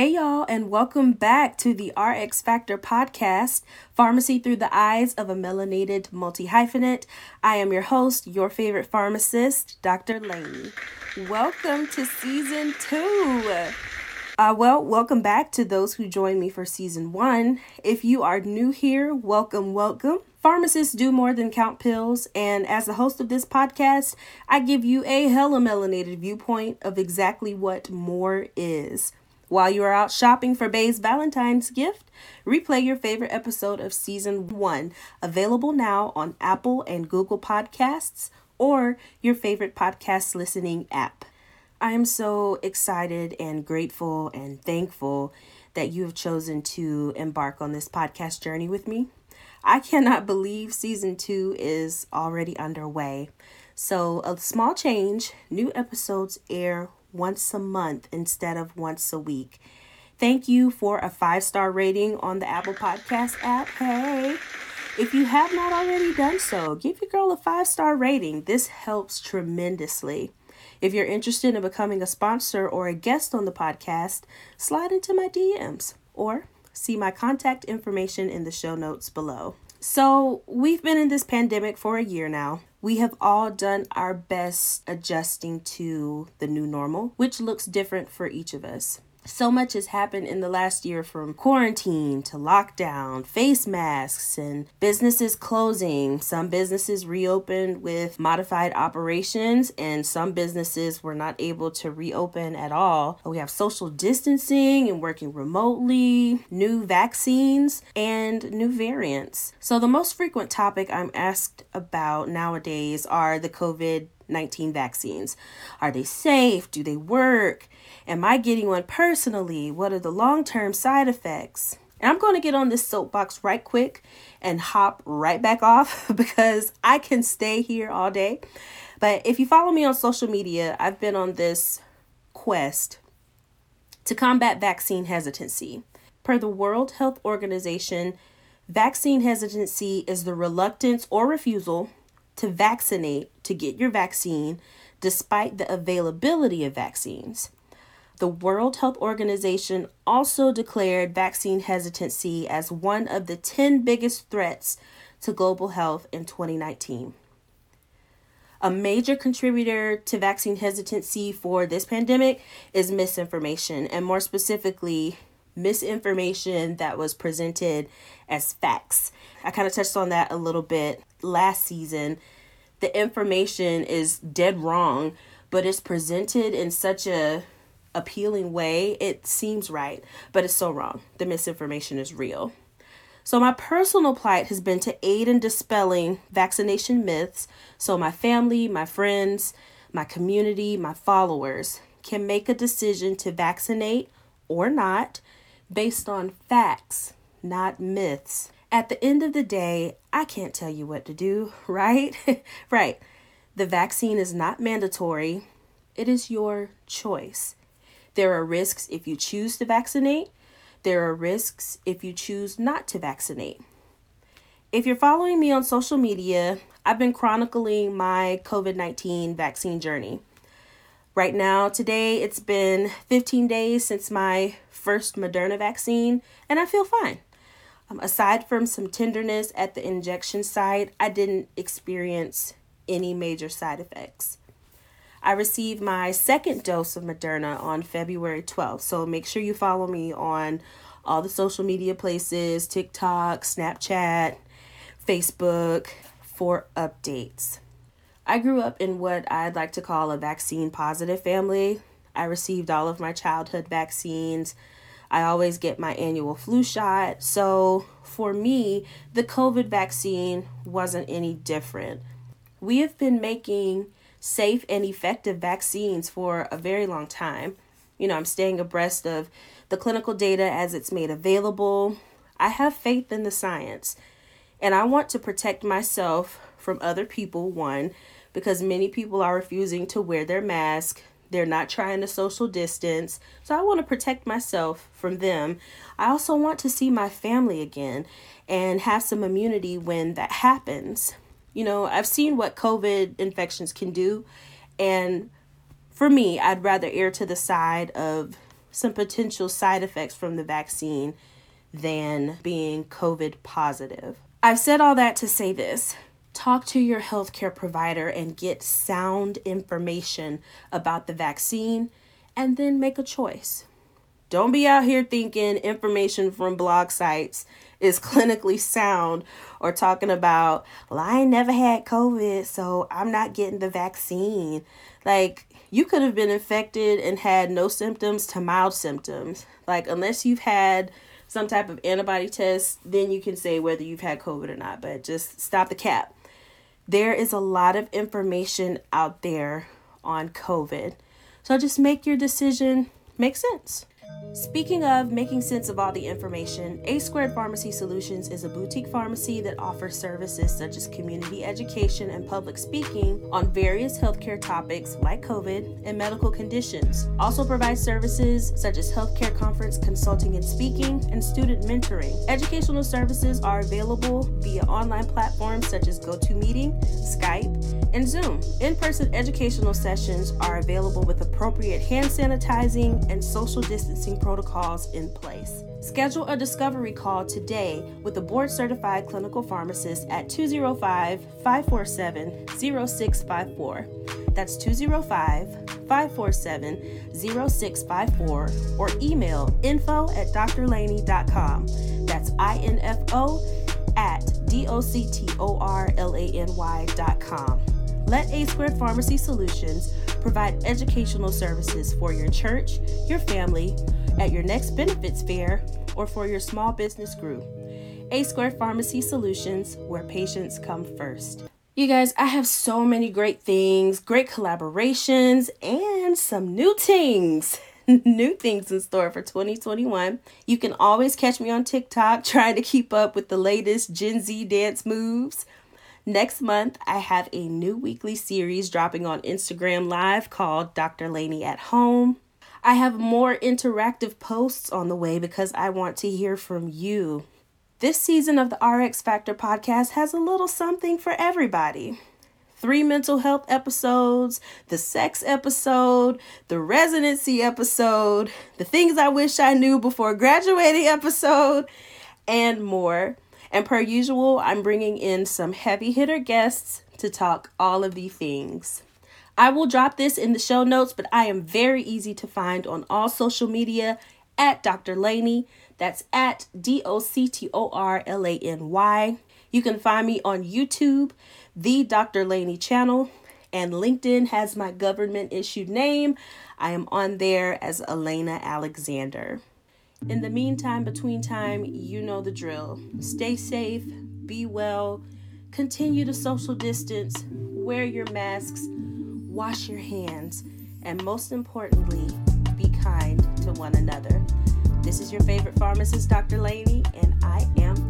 Hey, y'all, and welcome back to the RX Factor podcast, Pharmacy Through the Eyes of a Melanated Multi Hyphenate. I am your host, your favorite pharmacist, Dr. Lany. Welcome to season two. Uh, well, welcome back to those who joined me for season one. If you are new here, welcome, welcome. Pharmacists do more than count pills, and as the host of this podcast, I give you a hella melanated viewpoint of exactly what more is. While you are out shopping for Bay's Valentine's gift, replay your favorite episode of season one, available now on Apple and Google Podcasts or your favorite podcast listening app. I am so excited and grateful and thankful that you have chosen to embark on this podcast journey with me. I cannot believe season two is already underway. So, a small change new episodes air once a month instead of once a week. Thank you for a five star rating on the Apple Podcast app. Hey, if you have not already done so, give your girl a five star rating. This helps tremendously. If you're interested in becoming a sponsor or a guest on the podcast, slide into my DMs or see my contact information in the show notes below. So, we've been in this pandemic for a year now. We have all done our best adjusting to the new normal, which looks different for each of us. So much has happened in the last year from quarantine to lockdown, face masks, and businesses closing. Some businesses reopened with modified operations, and some businesses were not able to reopen at all. We have social distancing and working remotely, new vaccines, and new variants. So, the most frequent topic I'm asked about nowadays are the COVID 19 vaccines. Are they safe? Do they work? Am I getting one personally? What are the long term side effects? And I'm going to get on this soapbox right quick and hop right back off because I can stay here all day. But if you follow me on social media, I've been on this quest to combat vaccine hesitancy. Per the World Health Organization, vaccine hesitancy is the reluctance or refusal to vaccinate to get your vaccine despite the availability of vaccines. The World Health Organization also declared vaccine hesitancy as one of the 10 biggest threats to global health in 2019. A major contributor to vaccine hesitancy for this pandemic is misinformation, and more specifically, misinformation that was presented as facts. I kind of touched on that a little bit last season. The information is dead wrong, but it's presented in such a appealing way, it seems right, but it's so wrong. The misinformation is real. So, my personal plight has been to aid in dispelling vaccination myths so my family, my friends, my community, my followers can make a decision to vaccinate or not based on facts, not myths. At the end of the day, I can't tell you what to do, right? right. The vaccine is not mandatory, it is your choice. There are risks if you choose to vaccinate, there are risks if you choose not to vaccinate. If you're following me on social media, I've been chronicling my COVID 19 vaccine journey. Right now, today, it's been 15 days since my first Moderna vaccine, and I feel fine. Um, aside from some tenderness at the injection site, I didn't experience any major side effects. I received my second dose of Moderna on February 12th. So make sure you follow me on all the social media places TikTok, Snapchat, Facebook for updates. I grew up in what I'd like to call a vaccine positive family. I received all of my childhood vaccines. I always get my annual flu shot. So for me, the COVID vaccine wasn't any different. We have been making safe and effective vaccines for a very long time. You know, I'm staying abreast of the clinical data as it's made available. I have faith in the science and I want to protect myself from other people, one, because many people are refusing to wear their mask. They're not trying to social distance. So I want to protect myself from them. I also want to see my family again and have some immunity when that happens. You know, I've seen what COVID infections can do. And for me, I'd rather err to the side of some potential side effects from the vaccine than being COVID positive. I've said all that to say this talk to your healthcare provider and get sound information about the vaccine and then make a choice. Don't be out here thinking information from blog sites is clinically sound or talking about, well, I never had COVID, so I'm not getting the vaccine. Like, you could have been infected and had no symptoms to mild symptoms. Like, unless you've had some type of antibody test, then you can say whether you've had COVID or not. But just stop the cap. There is a lot of information out there on COVID. So just make your decision make sense. Speaking of making sense of all the information, A Squared Pharmacy Solutions is a boutique pharmacy that offers services such as community education and public speaking on various healthcare topics like COVID and medical conditions. Also provides services such as healthcare conference consulting and speaking and student mentoring. Educational services are available via online platforms such as GoToMeeting, Skype, and Zoom. In person educational sessions are available with appropriate hand sanitizing and social distancing protocols in place. Schedule a discovery call today with a board certified clinical pharmacist at 205 547 0654. That's 205 547 0654 or email info at doctorlany.com. That's info at doctorlany.com. Let A Squared Pharmacy Solutions provide educational services for your church, your family, at your next benefits fair, or for your small business group. A Squared Pharmacy Solutions, where patients come first. You guys, I have so many great things, great collaborations, and some new things. new things in store for 2021. You can always catch me on TikTok trying to keep up with the latest Gen Z dance moves. Next month, I have a new weekly series dropping on Instagram Live called Dr. Lany at Home. I have more interactive posts on the way because I want to hear from you. This season of the RX Factor podcast has a little something for everybody. Three mental health episodes, the sex episode, the residency episode, the things I wish I knew before graduating episode, and more. And per usual, I'm bringing in some heavy hitter guests to talk all of the things. I will drop this in the show notes, but I am very easy to find on all social media at Dr. Lany. That's at D O C T O R L A N Y. You can find me on YouTube, the Dr. Lany channel, and LinkedIn has my government issued name. I am on there as Elena Alexander. In the meantime, between time, you know the drill. Stay safe, be well, continue to social distance, wear your masks wash your hands, and most importantly, be kind to one another. This is your favorite pharmacist, Dr. Lany, and I am